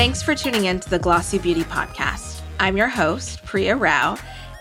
Thanks for tuning in to the Glossy Beauty Podcast. I'm your host, Priya Rao,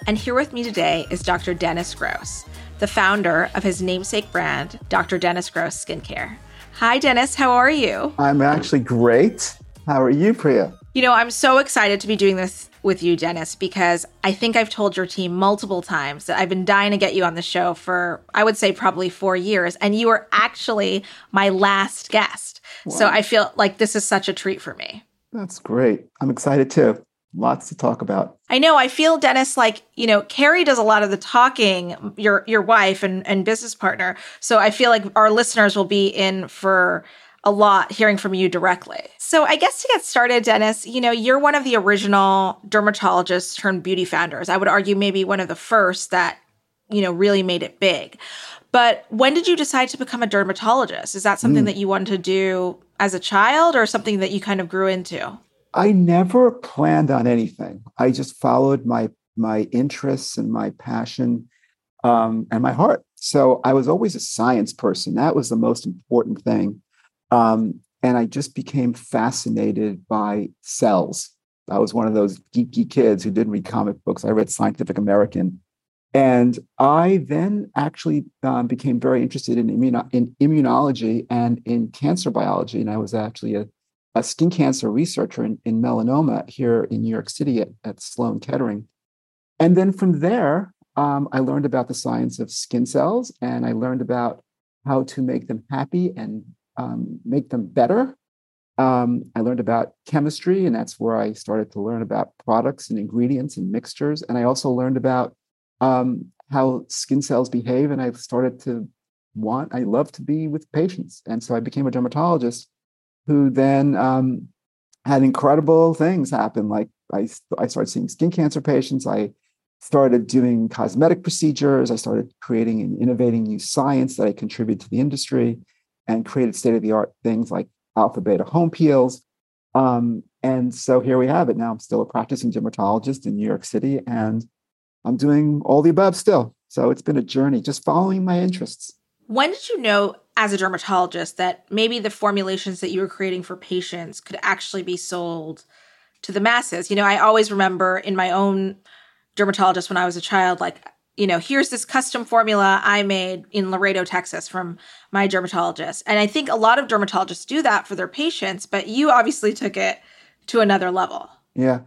and here with me today is Dr. Dennis Gross, the founder of his namesake brand, Dr. Dennis Gross Skincare. Hi, Dennis. How are you? I'm actually great. How are you, Priya? You know, I'm so excited to be doing this with you, Dennis, because I think I've told your team multiple times that I've been dying to get you on the show for, I would say, probably four years. And you are actually my last guest. Wow. So I feel like this is such a treat for me. That's great. I'm excited too. Lots to talk about. I know. I feel Dennis like, you know, Carrie does a lot of the talking, your your wife and, and business partner. So I feel like our listeners will be in for a lot hearing from you directly. So, I guess to get started, Dennis, you know, you're one of the original dermatologists turned beauty founders. I would argue maybe one of the first that, you know, really made it big. But when did you decide to become a dermatologist? Is that something mm. that you wanted to do as a child or something that you kind of grew into? I never planned on anything. I just followed my my interests and my passion um, and my heart. So I was always a science person. That was the most important thing. Um, and I just became fascinated by cells. I was one of those geeky kids who didn't read comic books. I read Scientific American. And I then actually um, became very interested in, immuno- in immunology and in cancer biology. And I was actually a, a skin cancer researcher in, in, melanoma here in New York City at, at Sloan Kettering. And then from there, um, I learned about the science of skin cells and I learned about how to make them happy and um, make them better. Um, I learned about chemistry, and that's where I started to learn about products and ingredients and mixtures. And I also learned about um, how skin cells behave, and I started to want, I love to be with patients. And so I became a dermatologist who then um, had incredible things happen. Like I, I started seeing skin cancer patients. I started doing cosmetic procedures. I started creating and innovating new science that I contribute to the industry and created state of the art things like alpha beta home peels. Um, and so here we have it. Now I'm still a practicing dermatologist in New York City, and I'm doing all the above still. So it's been a journey, just following my interests. When did you know, as a dermatologist, that maybe the formulations that you were creating for patients could actually be sold to the masses? You know, I always remember in my own dermatologist when I was a child, like you know, here's this custom formula I made in Laredo, Texas from my dermatologist. And I think a lot of dermatologists do that for their patients, but you obviously took it to another level. Yeah.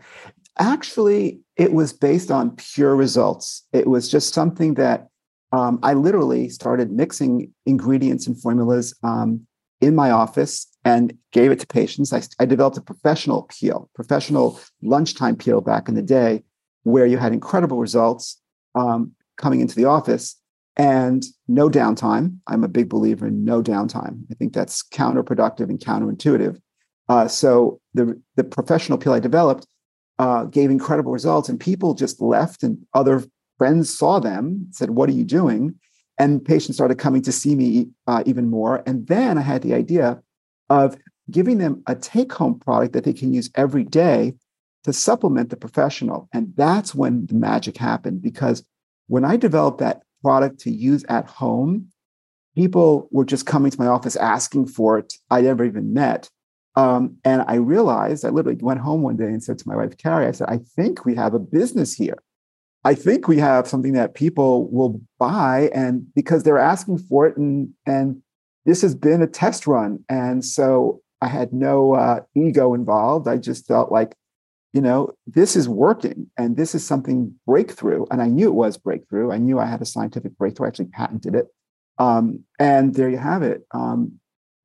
Actually, it was based on pure results. It was just something that um, I literally started mixing ingredients and formulas um, in my office and gave it to patients. I, I developed a professional peel, professional lunchtime peel back in the day, where you had incredible results. Um, coming into the office and no downtime. I'm a big believer in no downtime. I think that's counterproductive and counterintuitive. Uh, so the the professional peel I developed uh, gave incredible results, and people just left, and other friends saw them, said, "What are you doing?" And patients started coming to see me uh, even more. And then I had the idea of giving them a take-home product that they can use every day to supplement the professional. And that's when the magic happened because when I developed that product to use at home, people were just coming to my office asking for it. I never even met. Um, and I realized, I literally went home one day and said to my wife, Carrie, I said, I think we have a business here. I think we have something that people will buy and because they're asking for it. And, and this has been a test run. And so I had no uh, ego involved. I just felt like you know, this is working and this is something breakthrough. And I knew it was breakthrough. I knew I had a scientific breakthrough. I actually patented it. Um, and there you have it. Um,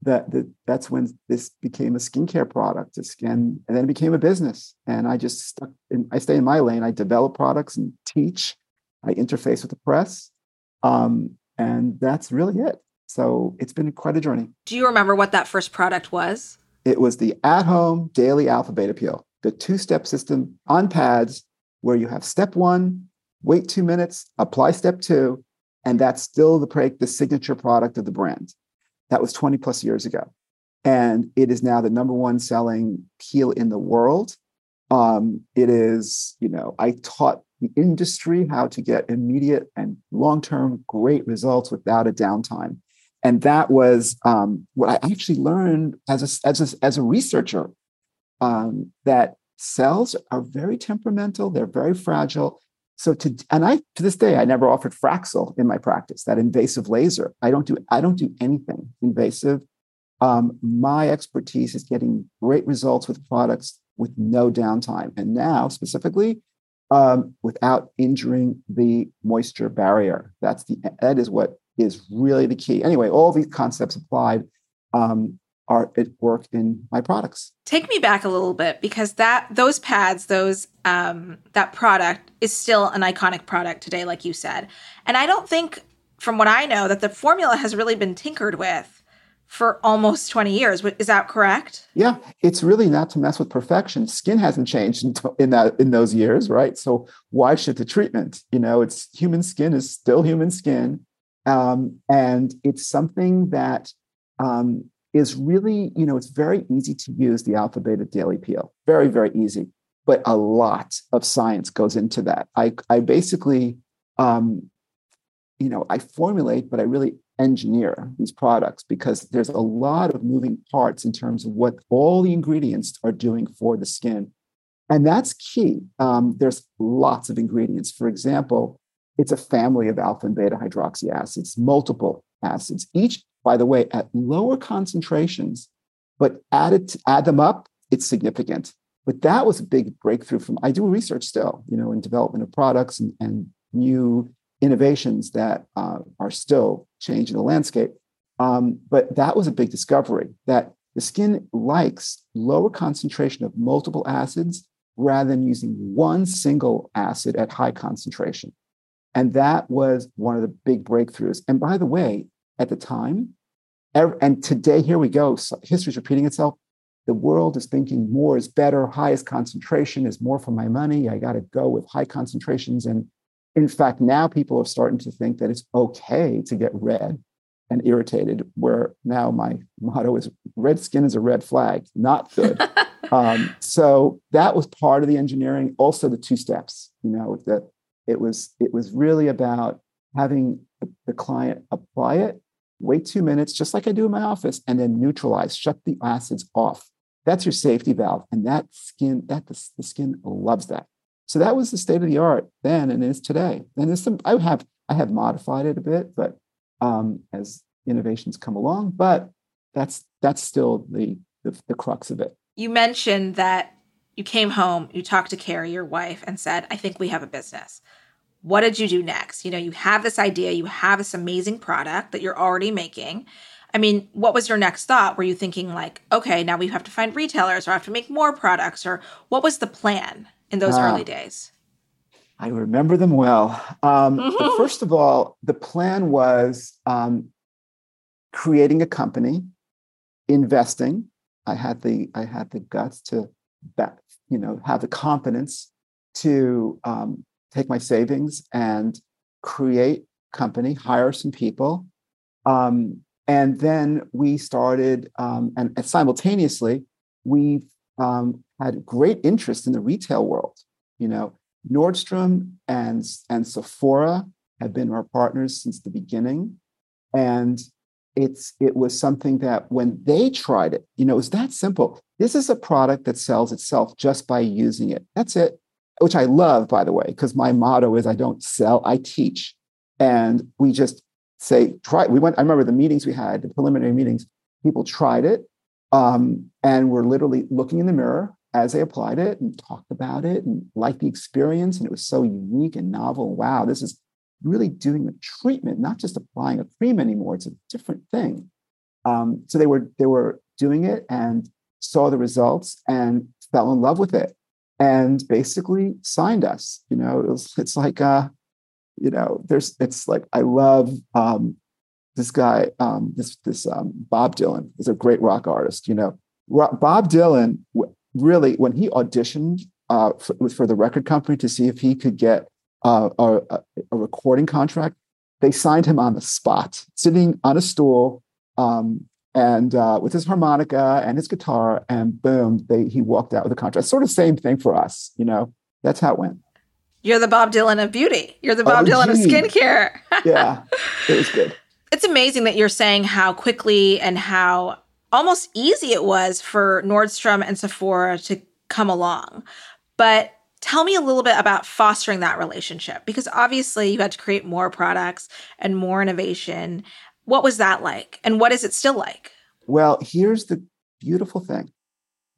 that, that that's when this became a skincare product, a skin, and then it became a business. And I just stuck in, I stay in my lane. I develop products and teach. I interface with the press. Um, and that's really it. So it's been quite a journey. Do you remember what that first product was? It was the at home daily alpha beta peel the two step system on pads where you have step one, wait two minutes, apply step two, and that's still the, the signature product of the brand. That was 20 plus years ago. And it is now the number one selling peel in the world. Um, it is, you know, I taught the industry how to get immediate and long term great results without a downtime. And that was um, what I actually learned as a, as a, as a researcher um, that cells are very temperamental, they're very fragile. So to and I to this day I never offered Fraxel in my practice, that invasive laser. I don't do I don't do anything invasive. Um, my expertise is getting great results with products with no downtime, and now specifically um, without injuring the moisture barrier. That's the that is what is really the key. Anyway, all these concepts applied um, are at work in my products. Take me back a little bit because that those pads, those um, that product is still an iconic product today, like you said. And I don't think, from what I know, that the formula has really been tinkered with for almost 20 years. Is that correct? Yeah, it's really not to mess with perfection. Skin hasn't changed in, in that in those years, right? So why should the treatment? You know, it's human skin is still human skin, um, and it's something that um, is really, you know, it's very easy to use the alpha beta daily peel. Very, very easy. But a lot of science goes into that. I, I basically, um, you know, I formulate, but I really engineer these products because there's a lot of moving parts in terms of what all the ingredients are doing for the skin. And that's key. Um, there's lots of ingredients. For example, it's a family of alpha and beta hydroxy acids, multiple acids, each by the way, at lower concentrations, but add, it, add them up, it's significant. But that was a big breakthrough from, I do research still, you know, in development of products and, and new innovations that uh, are still changing the landscape. Um, but that was a big discovery that the skin likes lower concentration of multiple acids rather than using one single acid at high concentration. And that was one of the big breakthroughs. And by the way, at the time, and today, here we go. So history's repeating itself. The world is thinking more is better, highest concentration is more for my money. I got to go with high concentrations. And in fact, now people are starting to think that it's okay to get red and irritated, where now my motto is red skin is a red flag, not good. um, so that was part of the engineering. Also, the two steps, you know, that it was it was really about having the client apply it wait two minutes, just like I do in my office, and then neutralize, shut the acids off. That's your safety valve. And that skin, that the, the skin loves that. So that was the state of the art then and is today. And there's some, I have, I have modified it a bit, but um, as innovations come along, but that's, that's still the, the, the crux of it. You mentioned that you came home, you talked to Carrie, your wife, and said, I think we have a business what did you do next? You know, you have this idea, you have this amazing product that you're already making. I mean, what was your next thought? Were you thinking like, okay, now we have to find retailers or have to make more products or what was the plan in those uh, early days? I remember them well. Um, mm-hmm. First of all, the plan was um, creating a company, investing. I had the I had the guts to, that, you know, have the confidence to um, take my savings and create company, hire some people. Um, and then we started, um, and, and, simultaneously, we've um, had great interest in the retail world. You know, Nordstrom and, and Sephora have been our partners since the beginning. And it's it was something that when they tried it, you know, it was that simple. This is a product that sells itself just by using it. That's it which I love, by the way, because my motto is I don't sell, I teach. And we just say, try. We went, I remember the meetings we had, the preliminary meetings, people tried it um, and were literally looking in the mirror as they applied it and talked about it and liked the experience. And it was so unique and novel. Wow, this is really doing a treatment, not just applying a cream anymore. It's a different thing. Um, so they were they were doing it and saw the results and fell in love with it and basically signed us. You know, it was, it's like, uh, you know, there's, it's like, I love um, this guy, um, this, this um, Bob Dylan is a great rock artist. You know, Bob Dylan really, when he auditioned uh, for, for, the record company to see if he could get uh, a, a, recording contract, they signed him on the spot, sitting on a stool um, and uh, with his harmonica and his guitar, and boom, they, he walked out with a contract. Sort of same thing for us, you know. That's how it went. You're the Bob Dylan of beauty. You're the Bob oh, Dylan of skincare. yeah, it was good. It's amazing that you're saying how quickly and how almost easy it was for Nordstrom and Sephora to come along. But tell me a little bit about fostering that relationship because obviously you had to create more products and more innovation. What was that like? And what is it still like? Well, here's the beautiful thing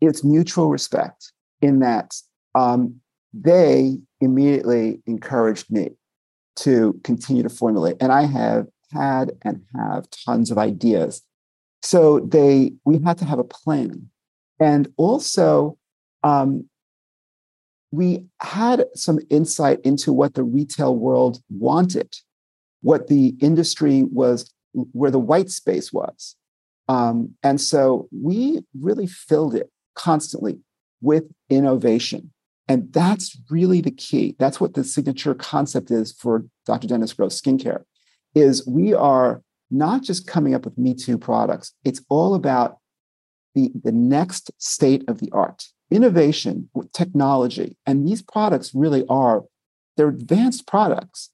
it's mutual respect in that um, they immediately encouraged me to continue to formulate. And I have had and have tons of ideas. So they we had to have a plan. And also um, we had some insight into what the retail world wanted, what the industry was, where the white space was. Um, and so we really filled it constantly with innovation. And that's really the key. That's what the signature concept is for Dr. Dennis Gross Skincare, is we are not just coming up with Me Too products. It's all about the, the next state of the art innovation with technology. And these products really are, they're advanced products.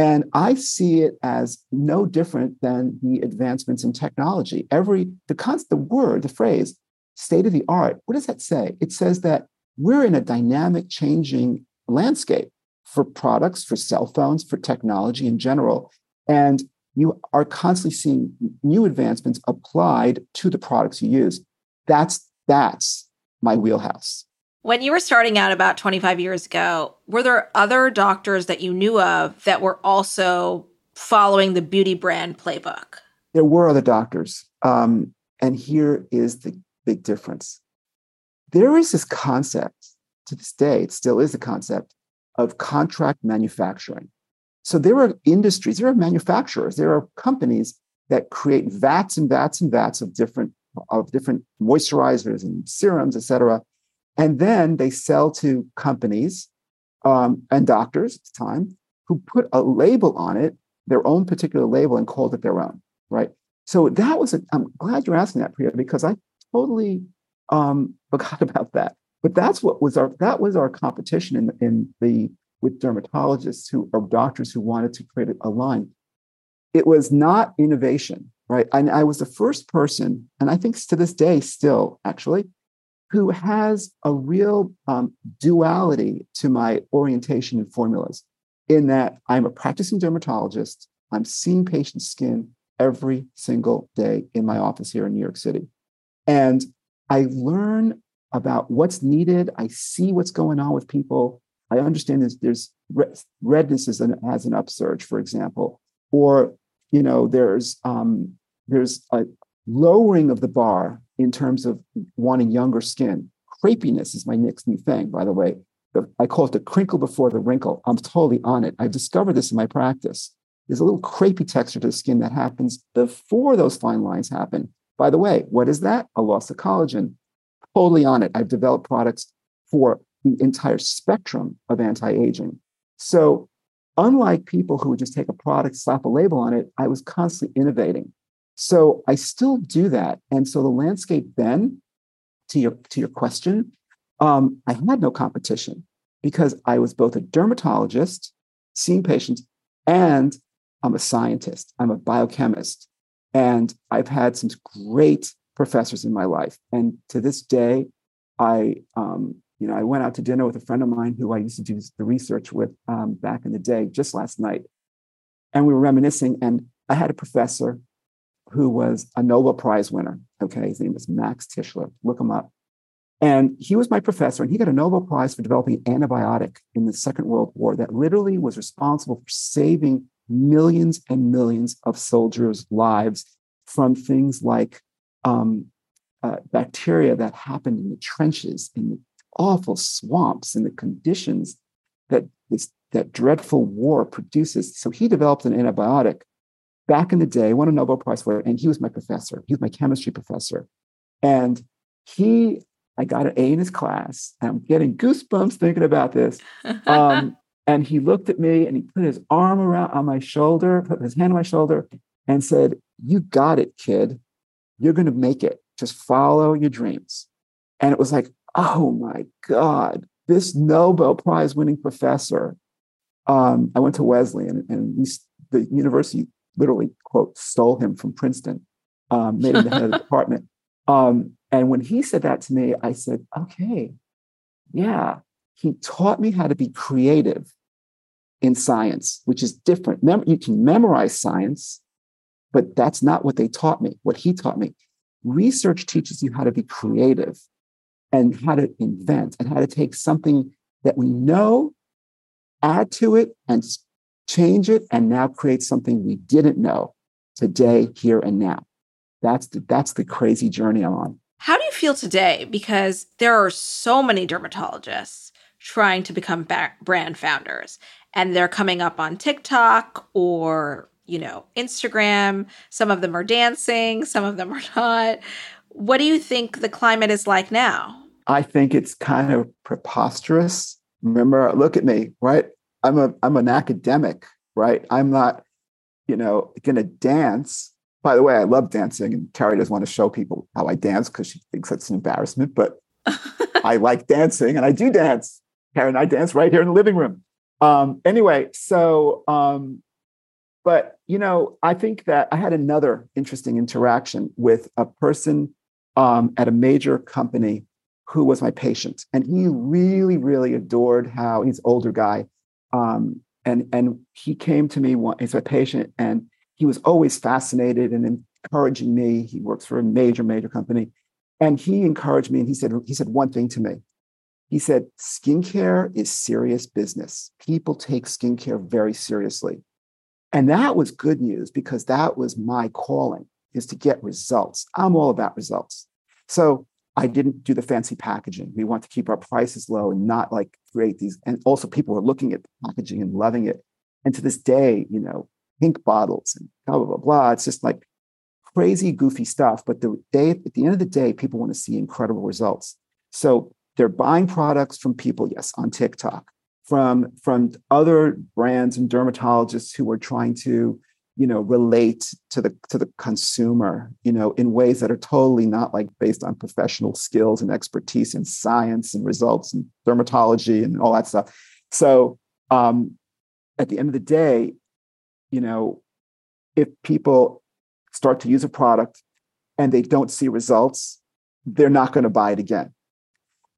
And I see it as no different than the advancements in technology. Every, the concept, the word, the phrase, state of the art, what does that say? It says that we're in a dynamic, changing landscape for products, for cell phones, for technology in general. And you are constantly seeing new advancements applied to the products you use. That's that's my wheelhouse. When you were starting out about 25 years ago, were there other doctors that you knew of that were also following the beauty brand playbook? There were other doctors. Um, and here is the big difference there is this concept to this day, it still is a concept of contract manufacturing. So there are industries, there are manufacturers, there are companies that create vats and vats and vats of different of different moisturizers and serums, et cetera. And then they sell to companies um, and doctors at the time who put a label on it, their own particular label, and called it their own, right? So that was a, I'm glad you're asking that, Priya, because I totally um, forgot about that. But that's what was our that was our competition in in the with dermatologists who or doctors who wanted to create a line. It was not innovation right? And I was the first person, and I think to this day still actually, who has a real um, duality to my orientation and formulas in that I'm a practicing dermatologist. I'm seeing patients' skin every single day in my office here in New York City. And I learn about what's needed. I see what's going on with people. I understand there's, there's redness as an, as an upsurge, for example, or you know there's um, there's a lowering of the bar in terms of wanting younger skin. Crepiness is my next new thing, by the way. I call it the crinkle before the wrinkle. I'm totally on it. I've discovered this in my practice. There's a little crepey texture to the skin that happens before those fine lines happen. By the way, what is that? A loss of collagen. Totally on it. I've developed products for the entire spectrum of anti aging. So, unlike people who would just take a product, slap a label on it, I was constantly innovating. So I still do that. And so the landscape then, to your to your question, um, I had no competition because I was both a dermatologist, seeing patients, and I'm a scientist. I'm a biochemist. And I've had some great professors in my life. And to this day, I um, you know, I went out to dinner with a friend of mine who I used to do the research with um, back in the day, just last night. And we were reminiscing, and I had a professor who was a Nobel Prize winner. Okay, his name was Max Tishler. Look him up. And he was my professor, and he got a Nobel Prize for developing an antibiotic in the Second World War that literally was responsible for saving millions and millions of soldiers' lives from things like um, uh, bacteria that happened in the trenches, in the awful swamps, in the conditions that this that dreadful war produces. So he developed an antibiotic back in the day, won a Nobel Prize for it, and he was my professor. He was my chemistry professor. And he, I got an A in his class. I'm getting goosebumps thinking about this. Um, and he looked at me and he put his arm around on my shoulder, put his hand on my shoulder, and said, You got it, kid. You're going to make it. Just follow your dreams. And it was like, Oh my God, this Nobel Prize winning professor. Um, I went to Wesleyan and we, the university literally, quote, stole him from Princeton, um, made him the head of the department. Um, and when he said that to me, I said, okay, yeah. He taught me how to be creative in science, which is different. Mem- you can memorize science, but that's not what they taught me, what he taught me. Research teaches you how to be creative and how to invent and how to take something that we know, add to it, and change it, and now create something we didn't know today, here, and now. That's the, that's the crazy journey I'm on. How do you feel today? Because there are so many dermatologists trying to become brand founders, and they're coming up on TikTok or you know Instagram. Some of them are dancing, some of them are not. What do you think the climate is like now? I think it's kind of preposterous. Remember, look at me, right? I'm a I'm an academic, right? I'm not, you know, going to dance. By the way, I love dancing, and Carrie doesn't want to show people how I dance because she thinks that's an embarrassment. But I like dancing, and I do dance. Carrie and I dance right here in the living room. Um, anyway, so um, but you know, I think that I had another interesting interaction with a person um, at a major company who was my patient, and he really, really adored how he's an older guy, um, and and he came to me one, as a patient, and he was always fascinated and encouraging me. He works for a major, major company, and he encouraged me, and he said he said one thing to me. He said, skincare is serious business. People take skincare very seriously. And that was good news because that was my calling is to get results. I'm all about results. So I didn't do the fancy packaging. We want to keep our prices low and not like create these. And also people were looking at packaging and loving it. And to this day, you know, pink bottles and blah, blah, blah, blah. It's just like crazy, goofy stuff. But the day, at the end of the day, people want to see incredible results. So they're buying products from people, yes, on TikTok, from from other brands and dermatologists who are trying to, you know, relate to the to the consumer, you know, in ways that are totally not like based on professional skills and expertise in science and results and dermatology and all that stuff. So um, at the end of the day, you know, if people start to use a product and they don't see results, they're not going to buy it again.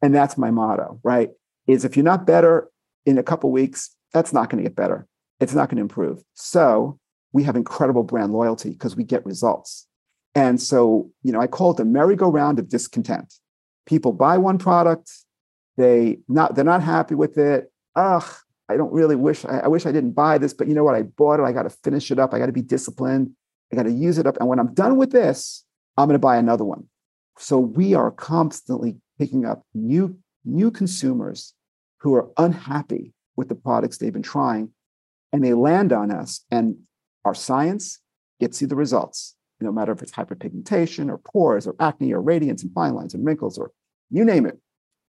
And that's my motto, right? Is if you're not better in a couple weeks, that's not going to get better. It's not going to improve. So we have incredible brand loyalty because we get results. And so, you know, I call it the merry-go-round of discontent. People buy one product, they not they're not happy with it. Ugh, I don't really wish I, I wish I didn't buy this, but you know what? I bought it. I got to finish it up. I got to be disciplined. I got to use it up. And when I'm done with this, I'm going to buy another one. So we are constantly picking up new new consumers who are unhappy with the products they've been trying and they land on us and our science gets you the results no matter if it's hyperpigmentation or pores or acne or radiance and fine lines and wrinkles or you name it.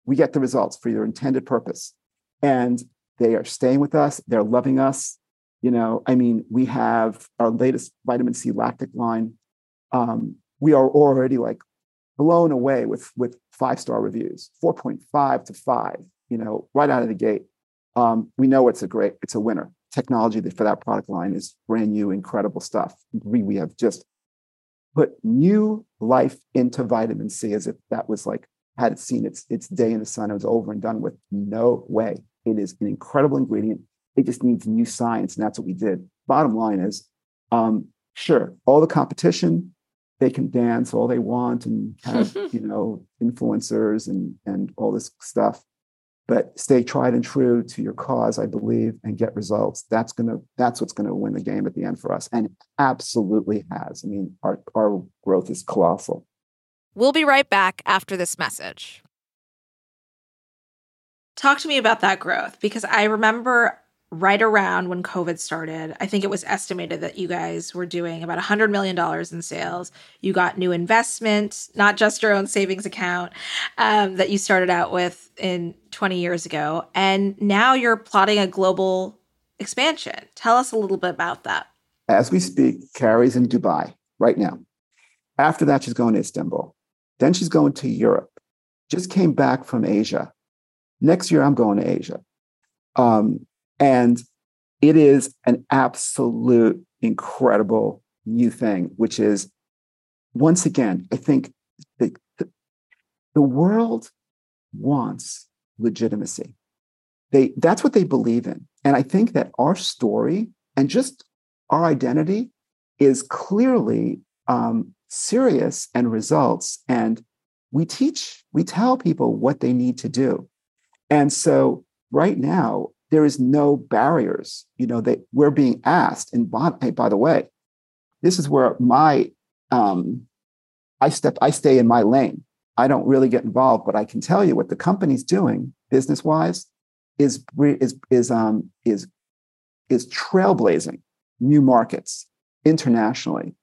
We get the results for your intended purpose. And they are staying with us. They're loving us. You know i mean we have our latest vitamin c lactic line. Um, we are already like blown away with with five star reviews 4.5 to 5 you know right out of the gate. Um, we know it's a great it's a winner technology for that product line is brand new incredible stuff. We, we have just put new life into vitamin c as if that was like had it seen its its day in the sun it was over and done with. No way. It is an incredible ingredient. It just needs new science and that's what we did. Bottom line is um, sure all the competition they can dance all they want and have you know influencers and and all this stuff but stay tried and true to your cause i believe and get results. That's gonna that's what's gonna win the game at the end for us and absolutely has. I mean our our growth is colossal. We'll be right back after this message. Talk to me about that growth because i remember right around when COVID started, I think it was estimated that you guys were doing about $100 million in sales. You got new investment, not just your own savings account um, that you started out with in 20 years ago. And now you're plotting a global expansion. Tell us a little bit about that. As we speak, Carrie's in Dubai right now. After that, she's going to Istanbul. Then she's going to Europe. Just came back from Asia. Next year, I'm going to Asia. Um, and it is an absolute incredible new thing, which is once again, I think the, the, the world wants legitimacy. They, that's what they believe in. And I think that our story and just our identity is clearly um, serious and results. And we teach, we tell people what they need to do. And so right now, there is no barriers. You know, that we're being asked. And by, hey, by the way, this is where my um, I step, I stay in my lane. I don't really get involved, but I can tell you what the company's doing business wise is is is um is is trailblazing new markets internationally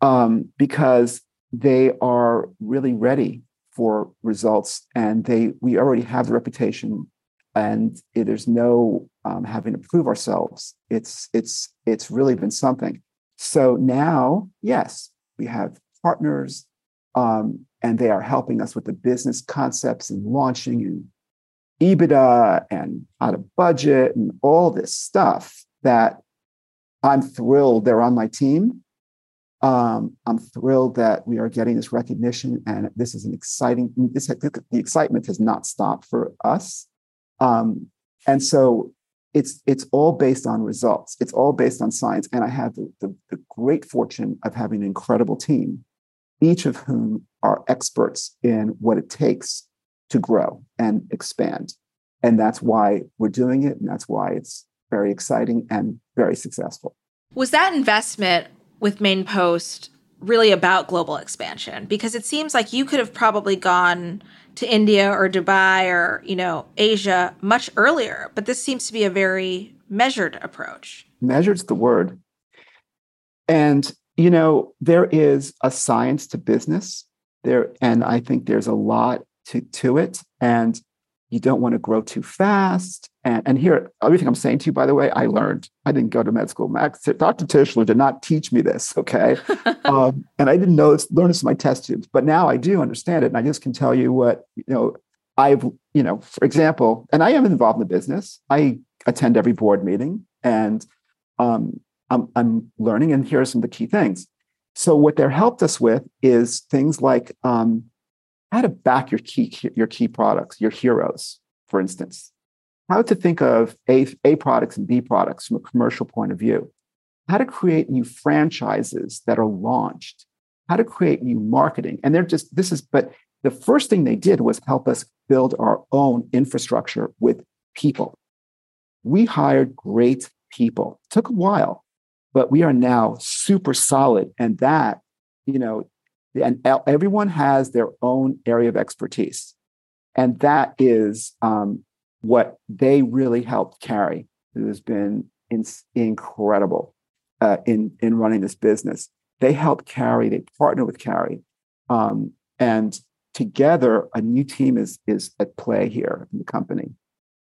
um, because they are really ready for results and they we already have the reputation and there's no um, having to prove ourselves. It's it's it's really been something. So now yes we have partners um, and they are helping us with the business concepts and launching and ebitda and out of budget and all this stuff that i'm thrilled they're on my team. Um, I'm thrilled that we are getting this recognition, and this is an exciting. This the excitement has not stopped for us, um, and so it's it's all based on results. It's all based on science, and I have the, the, the great fortune of having an incredible team, each of whom are experts in what it takes to grow and expand, and that's why we're doing it, and that's why it's very exciting and very successful. Was that investment with Main Post really about global expansion because it seems like you could have probably gone to India or Dubai or, you know, Asia much earlier, but this seems to be a very measured approach. Measured's the word. And, you know, there is a science to business there, and I think there's a lot to, to it. And you don't want to grow too fast. And, and here, everything I'm saying to you, by the way, I learned. I didn't go to med school. Max, Dr. Tishler did not teach me this, okay? um, and I didn't know this, learn this in my test tubes, but now I do understand it. And I just can tell you what, you know, I've, you know, for example, and I am involved in the business. I attend every board meeting and um, I'm, I'm learning. And here are some of the key things. So what they're helped us with is things like um, how to back your key your key products, your heroes, for instance. How to think of A, A products and B products from a commercial point of view. How to create new franchises that are launched. How to create new marketing. And they're just, this is, but the first thing they did was help us build our own infrastructure with people. We hired great people. Took a while, but we are now super solid. And that, you know, and everyone has their own area of expertise. And that is um, what they really helped Carrie. Who has been in, incredible uh, in, in running this business. They helped Carrie they partner with carrie um, and together a new team is, is at play here in the company.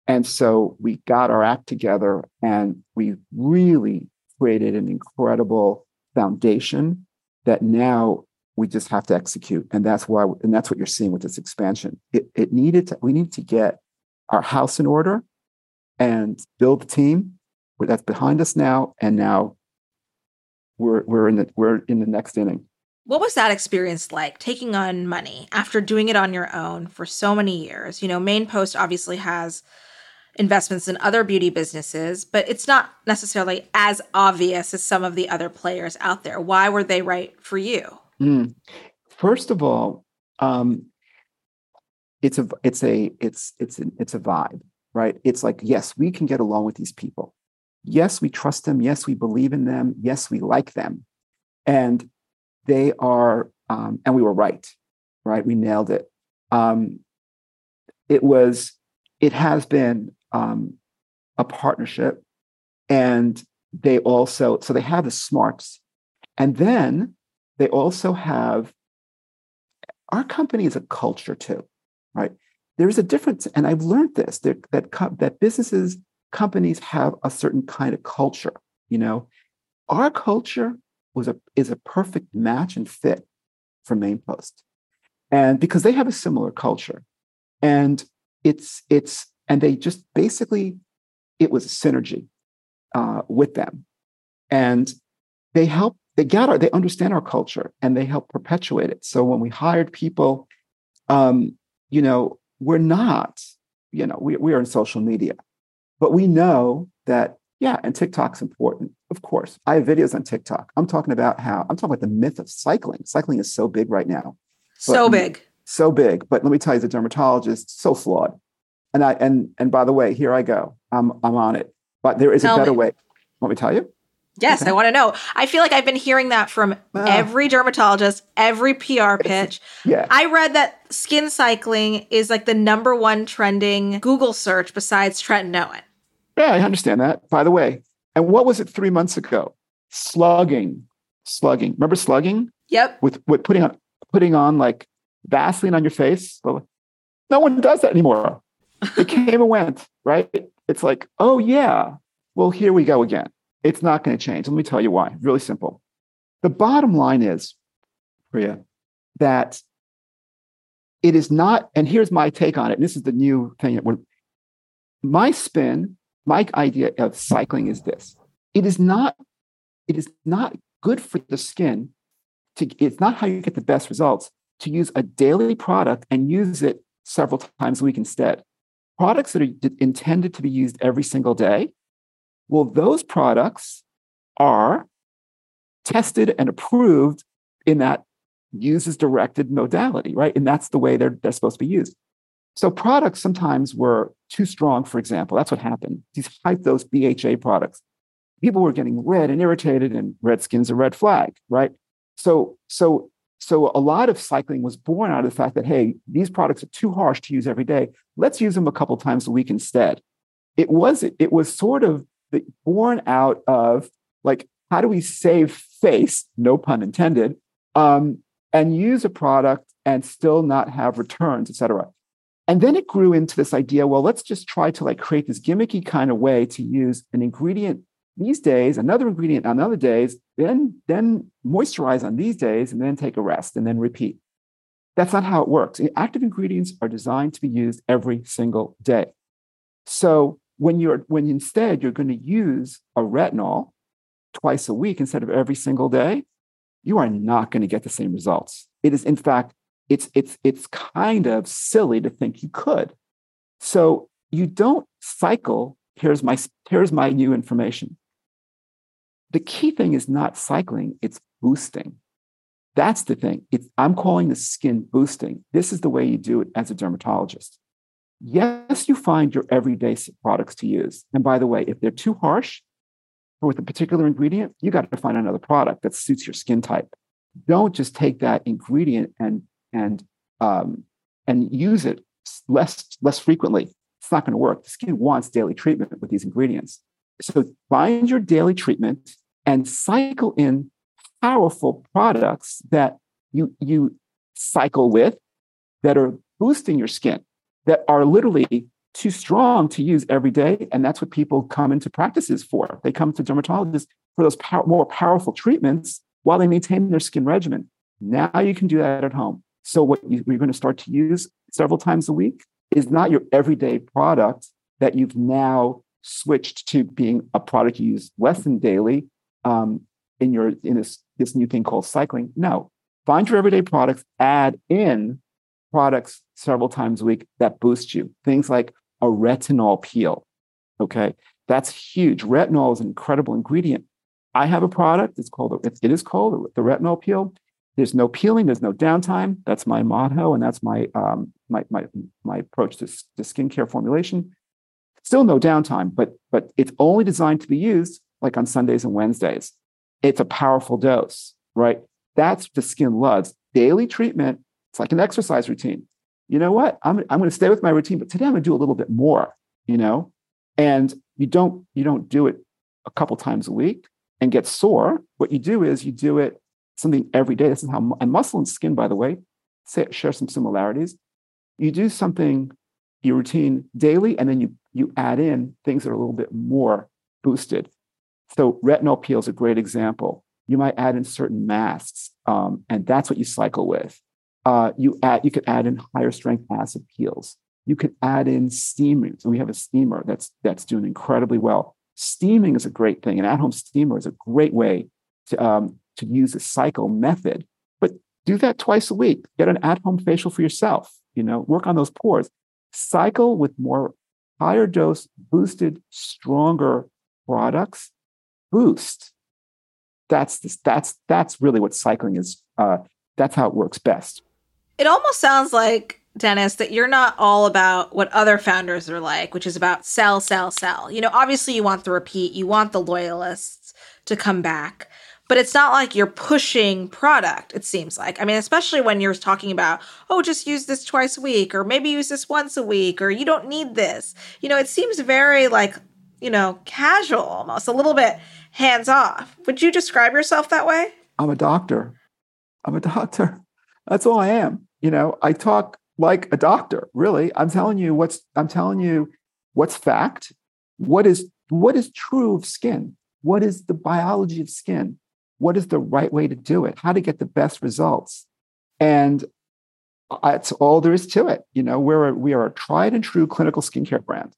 And so we got our act together and we really created an incredible foundation that now we just have to execute. And that's why and that's what you're seeing with this expansion. It, it needed to we need to get our house in order and build the team that's behind us now. And now we're we're in the we're in the next inning. What was that experience like taking on money after doing it on your own for so many years? You know main post obviously has investments in other beauty businesses but it's not necessarily as obvious as some of the other players out there. Why were they right for you Mm. First of all, um, it's a it's a it's it's a, it's a vibe, right? It's like yes, we can get along with these people. Yes, we trust them. Yes, we believe in them. Yes, we like them, and they are. Um, and we were right, right? We nailed it. Um, it was. It has been um, a partnership, and they also so they have the smarts, and then they also have our company is a culture too, right? There's a difference, and I've learned this that that, that businesses, companies have a certain kind of culture. You know, our culture was a is a perfect match and fit for Mainpost, and because they have a similar culture, and it's it's and they just basically it was a synergy uh, with them, and they help they get our, they understand our culture and they help perpetuate it. So when we hired people, um, you know, we're not, you know, we, we are in social media, but we know that, yeah, and TikTok's important. Of course, I have videos on TikTok. I'm talking about how I'm talking about the myth of cycling. Cycling is so big right now. So big. So big. But let me tell you, a dermatologist, so flawed. And I and and by the way, here I go. I'm I'm on it. But there is Tell a better me. way. Let me tell you? Yes, Okay. I want to know. I feel like I've been hearing that from Ah. every dermatologist, every PR pitch. Yeah. I read that skin cycling is like the number one trending Google search besides tretinoin. Yeah, I understand that. By the way, and what was it three months ago? Slugging, slugging. Remember slugging Yep. with with putting on putting on like Vaseline on your face? No one does that anymore. It came and went, right? It's like, oh yeah. Well, here we go again. It's not going to change. Let me tell you why. Really simple. The bottom line is, Priya, that it is not. And here's my take on it. And this is the new thing. that When my spin, my idea of cycling is this: it is not. It is not good for the skin. To it's not how you get the best results to use a daily product and use it several times a week instead. Products that are intended to be used every single day, well, those products are tested and approved in that uses directed modality, right? And that's the way they're, they're supposed to be used. So products sometimes were too strong, for example. That's what happened. These hype those BHA products. People were getting red and irritated, and red skin's a red flag, right? So, so, so a lot of cycling was born out of the fact that hey, these products are too harsh to use every day. Let's use them a couple times a week instead. It was it was sort of the, born out of like how do we save face, no pun intended, um, and use a product and still not have returns, et cetera. And then it grew into this idea well, let's just try to like create this gimmicky kind of way to use an ingredient these days, another ingredient on other days, then, then moisturize on these days, and then take a rest and then repeat. That's not how it works. Active ingredients are designed to be used every single day. So when you're when instead you're going to use a retinol twice a week instead of every single day, you are not going to get the same results. It is, in fact, it's it's it's kind of silly to think you could. So you don't cycle. Here's my here's my new information. The key thing is not cycling; it's boosting. That's the thing. It's, I'm calling the skin boosting. This is the way you do it as a dermatologist. Yes, you find your everyday products to use. And by the way, if they're too harsh, or with a particular ingredient, you got to find another product that suits your skin type. Don't just take that ingredient and and um, and use it less less frequently. It's not going to work. The skin wants daily treatment with these ingredients. So find your daily treatment and cycle in powerful products that you you cycle with that are boosting your skin, that are literally too strong to use every day. And that's what people come into practices for. They come to dermatologists for those pow- more powerful treatments while they maintain their skin regimen. Now you can do that at home. So, what you, you're going to start to use several times a week is not your everyday product that you've now switched to being a product you use less than daily um, in your in this this new thing called cycling. No, find your everyday products, add in products several times a week that boost you. Things like a retinol peel. Okay, that's huge. Retinol is an incredible ingredient. I have a product. It's called it is called the retinol peel. There's no peeling. There's no downtime. That's my motto, and that's my um, my my my approach to, to skincare formulation. Still no downtime, but but it's only designed to be used like on Sundays and Wednesdays. It's a powerful dose, right? That's the skin loves. Daily treatment. It's like an exercise routine you know what? I'm, I'm going to stay with my routine, but today I'm going to do a little bit more, you know? And you don't, you don't do it a couple times a week and get sore. What you do is you do it something every day. This is how, and muscle and skin, by the way, say, share some similarities. You do something, your routine daily, and then you, you add in things that are a little bit more boosted. So retinol peel is a great example. You might add in certain masks, um, and that's what you cycle with uh, you add you could add in higher strength acid peels. You could add in steaming. So we have a steamer that's that's doing incredibly well. Steaming is a great thing. An at-home steamer is a great way to um, to use a cycle method, but do that twice a week. Get an at-home facial for yourself. You know, work on those pores. Cycle with more higher dose, boosted, stronger products. Boost. That's this, that's that's really what cycling is. Uh, that's how it works best. It almost sounds like Dennis, that you're not all about what other founders are like, which is about sell, sell, sell. You know, obviously you want the repeat, you want the loyalists to come back, but it's not like you're pushing product, it seems like. I mean, especially when you're talking about, oh, just use this twice a week, or maybe use this once a week, or you don't need this. You know, it seems very like, you know, casual almost, a little bit hands off. Would you describe yourself that way? I'm a doctor. I'm a doctor. That's all I am. You know, I talk like a doctor, really. I'm telling you what's I'm telling you what's fact, what is what is true of skin, what is the biology of skin, what is the right way to do it, how to get the best results. And that's all there is to it. You know, we're a, we are a tried and true clinical skincare brand.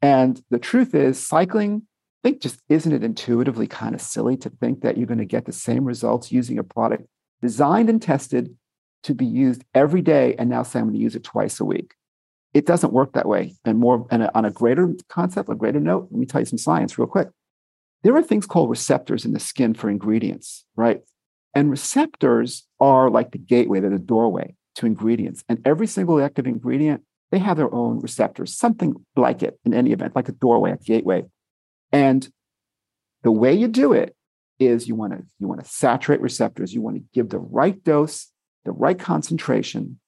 And the truth is, cycling, I think just isn't it intuitively kind of silly to think that you're going to get the same results using a product designed and tested to be used every day and now say I'm going to use it twice a week. It doesn't work that way. And more and on a greater concept, a greater note, let me tell you some science real quick. There are things called receptors in the skin for ingredients, right? And receptors are like the gateway, they're the doorway to ingredients. And every single active ingredient, they have their own receptors, something like it in any event, like a doorway, a gateway. And the way you do it is you want to you want to saturate receptors, you want to give the right dose the right concentration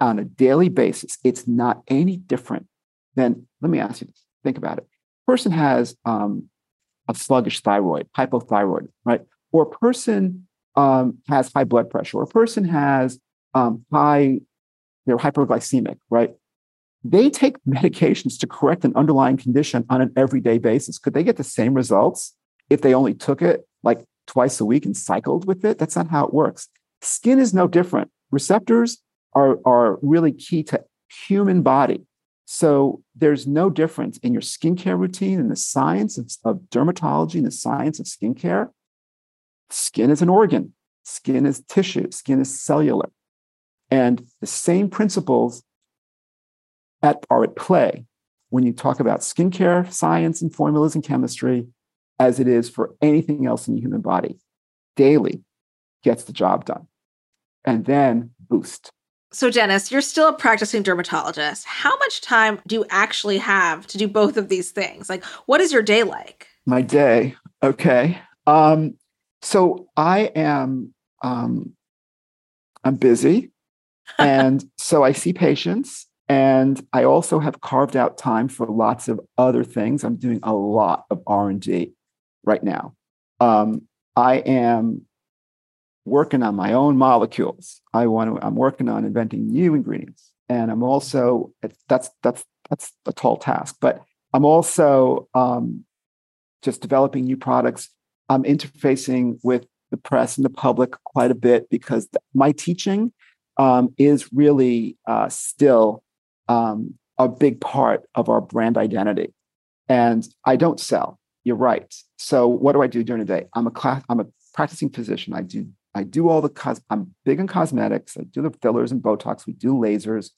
on a daily basis, it's not any different than, let me ask you this, think about it. Person has um, a sluggish thyroid, hypothyroid, right? Or a person um, has high blood pressure, or a person has um, high, they're hyperglycemic, right? They take medications to correct an underlying condition on an everyday basis. Could they get the same results if they only took it like twice a week and cycled with it? That's not how it works. Skin is no different. Receptors are, are really key to human body. So there's no difference in your skincare routine and the science of, of dermatology and the science of skincare. Skin is an organ, skin is tissue, skin is cellular. And the same principles at, are at play when you talk about skincare, science, and formulas and chemistry as it is for anything else in the human body. Daily gets the job done and then boost. So, Dennis, you're still a practicing dermatologist. How much time do you actually have to do both of these things? Like, what is your day like? My day. Okay. Um, so I am um, I'm busy. and so I see patients and I also have carved out time for lots of other things. I'm doing a lot of R&D right now. Um, I am working on my own molecules. I want to, I'm working on inventing new ingredients. And I'm also, that's, that's, that's a tall task, but I'm also um, just developing new products. I'm interfacing with the press and the public quite a bit because my teaching um, is really uh, still um, a big part of our brand identity. And I don't sell. You're right. So what do I do during the day? I'm a class. I'm a practicing physician. I do I do all the cos. I'm big in cosmetics. I do the fillers and Botox. We do lasers.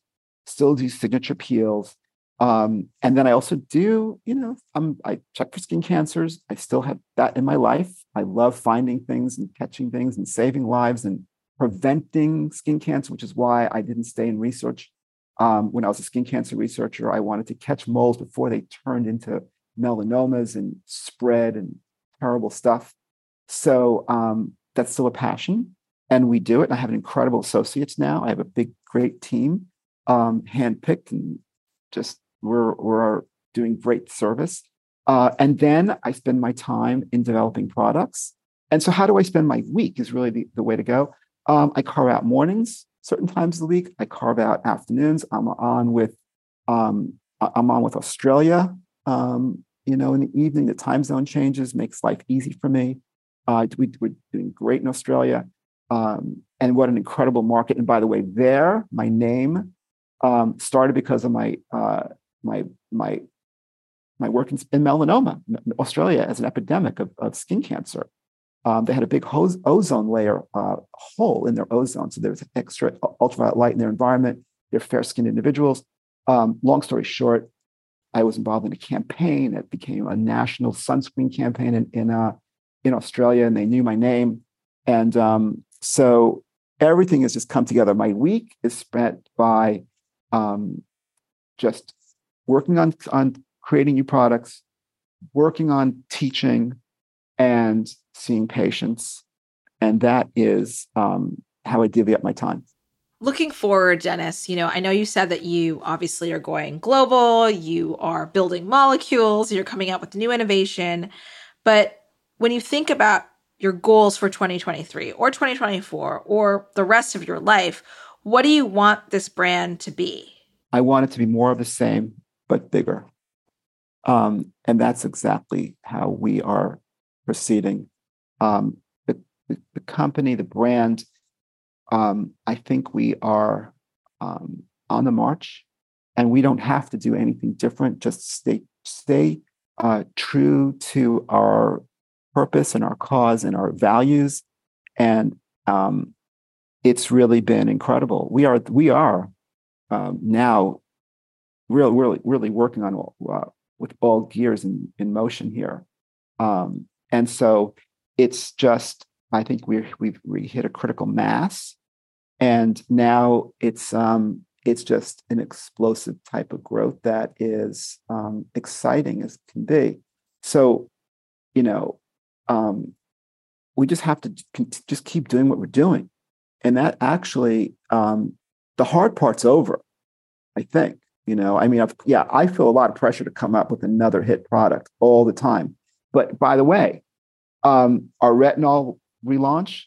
Still do signature peels. Um, and then I also do, you know, I'm, I check for skin cancers. I still have that in my life. I love finding things and catching things and saving lives and preventing skin cancer, which is why I didn't stay in research. Um, when I was a skin cancer researcher, I wanted to catch moles before they turned into melanomas and spread and terrible stuff. So um, that's still a passion and we do it. And I have an incredible associates now. I have a big, great team, um, handpicked, and just we're we're doing great service. Uh, and then I spend my time in developing products. And so, how do I spend my week? Is really the, the way to go. Um, I carve out mornings, certain times of the week. I carve out afternoons. I'm on with um, I'm on with Australia. Um, you know, in the evening, the time zone changes, makes life easy for me. Uh, we, are doing great in Australia. Um, and what an incredible market. And by the way, there, my name um, started because of my, uh, my, my, my work in, in, melanoma, Australia as an epidemic of, of skin cancer. um, they had a big hose, ozone layer uh, hole in their ozone. So there was extra ultraviolet light in their environment. They're fair skinned individuals. Um, long story short, I was involved in a campaign that became a national sunscreen campaign in in, uh, in Australia, and they knew my name. And um, so everything has just come together. My week is spent by um, just working on on creating new products, working on teaching, and seeing patients, and that is um, how I divvy up my time. Looking forward, Dennis, you know, I know you said that you obviously are going global, you are building molecules, you're coming out with new innovation. But when you think about your goals for 2023 or 2024 or the rest of your life, what do you want this brand to be? I want it to be more of the same, but bigger. Um, and that's exactly how we are proceeding. Um, the, the, the, company, the brand, um, I think we are um, on the march and we don't have to do anything different. Just stay, stay uh, true to our purpose and our cause and our values. And um, it's really been incredible. We are we are um, now really really really working on uh, with all gears in, in motion here, um, and so it's just I think we we've we hit a critical mass, and now it's um, it's just an explosive type of growth that is um, exciting as can be. So, you know, um, we just have to just keep doing what we're doing. And that actually, um, the hard part's over, I think. You know, I mean, I've, yeah, I feel a lot of pressure to come up with another hit product all the time. But by the way, um, our retinol relaunch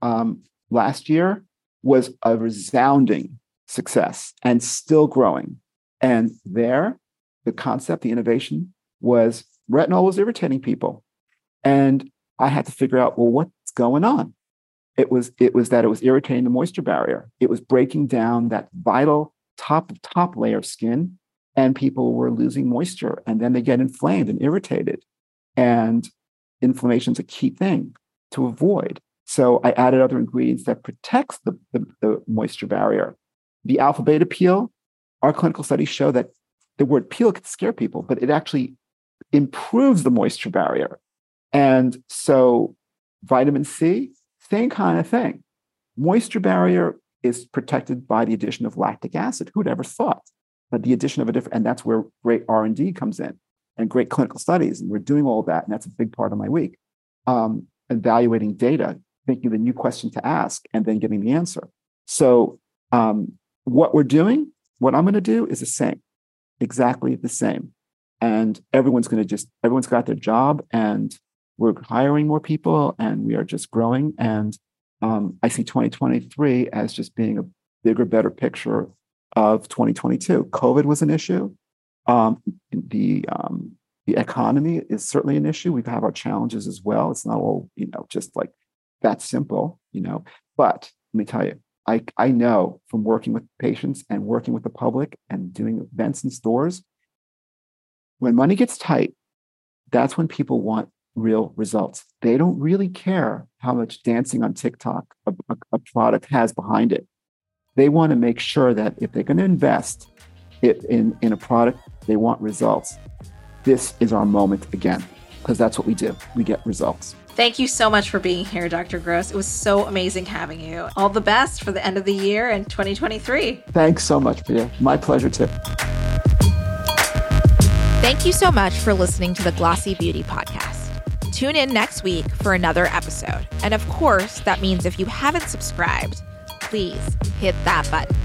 um, last year was a resounding success and still growing. And there, the concept, the innovation was retinol was irritating people. And I had to figure out, well, what's going on? It was, it was that it was irritating the moisture barrier. It was breaking down that vital top top layer of skin, and people were losing moisture, and then they get inflamed and irritated. And inflammation is a key thing to avoid. So I added other ingredients that protects the, the, the moisture barrier. The alpha beta peel, our clinical studies show that the word peel can scare people, but it actually improves the moisture barrier. And so vitamin C, same kind of thing. Moisture barrier is protected by the addition of lactic acid. Who'd ever thought? But the addition of a different, and that's where great R&D comes in and great clinical studies. And we're doing all that. And that's a big part of my week. Um, evaluating data, thinking the new question to ask, and then getting the answer. So um, what we're doing, what I'm going to do is the same, exactly the same. And everyone's going to just, everyone's got their job and we're hiring more people and we are just growing. And um, I see 2023 as just being a bigger, better picture of 2022. COVID was an issue. Um, the um, the economy is certainly an issue. We have our challenges as well. It's not all you know, just like that simple, you know. But let me tell you, I I know from working with patients and working with the public and doing events in stores, when money gets tight, that's when people want real results. They don't really care how much dancing on TikTok a, a, a product has behind it. They want to make sure that if they're going to invest it in, in a product, they want results. This is our moment again, because that's what we do. We get results. Thank you so much for being here, Dr. Gross. It was so amazing having you. All the best for the end of the year and 2023. Thanks so much, Pia. My pleasure, too. Thank you so much for listening to the Glossy Beauty Podcast. Tune in next week for another episode. And of course, that means if you haven't subscribed, please hit that button.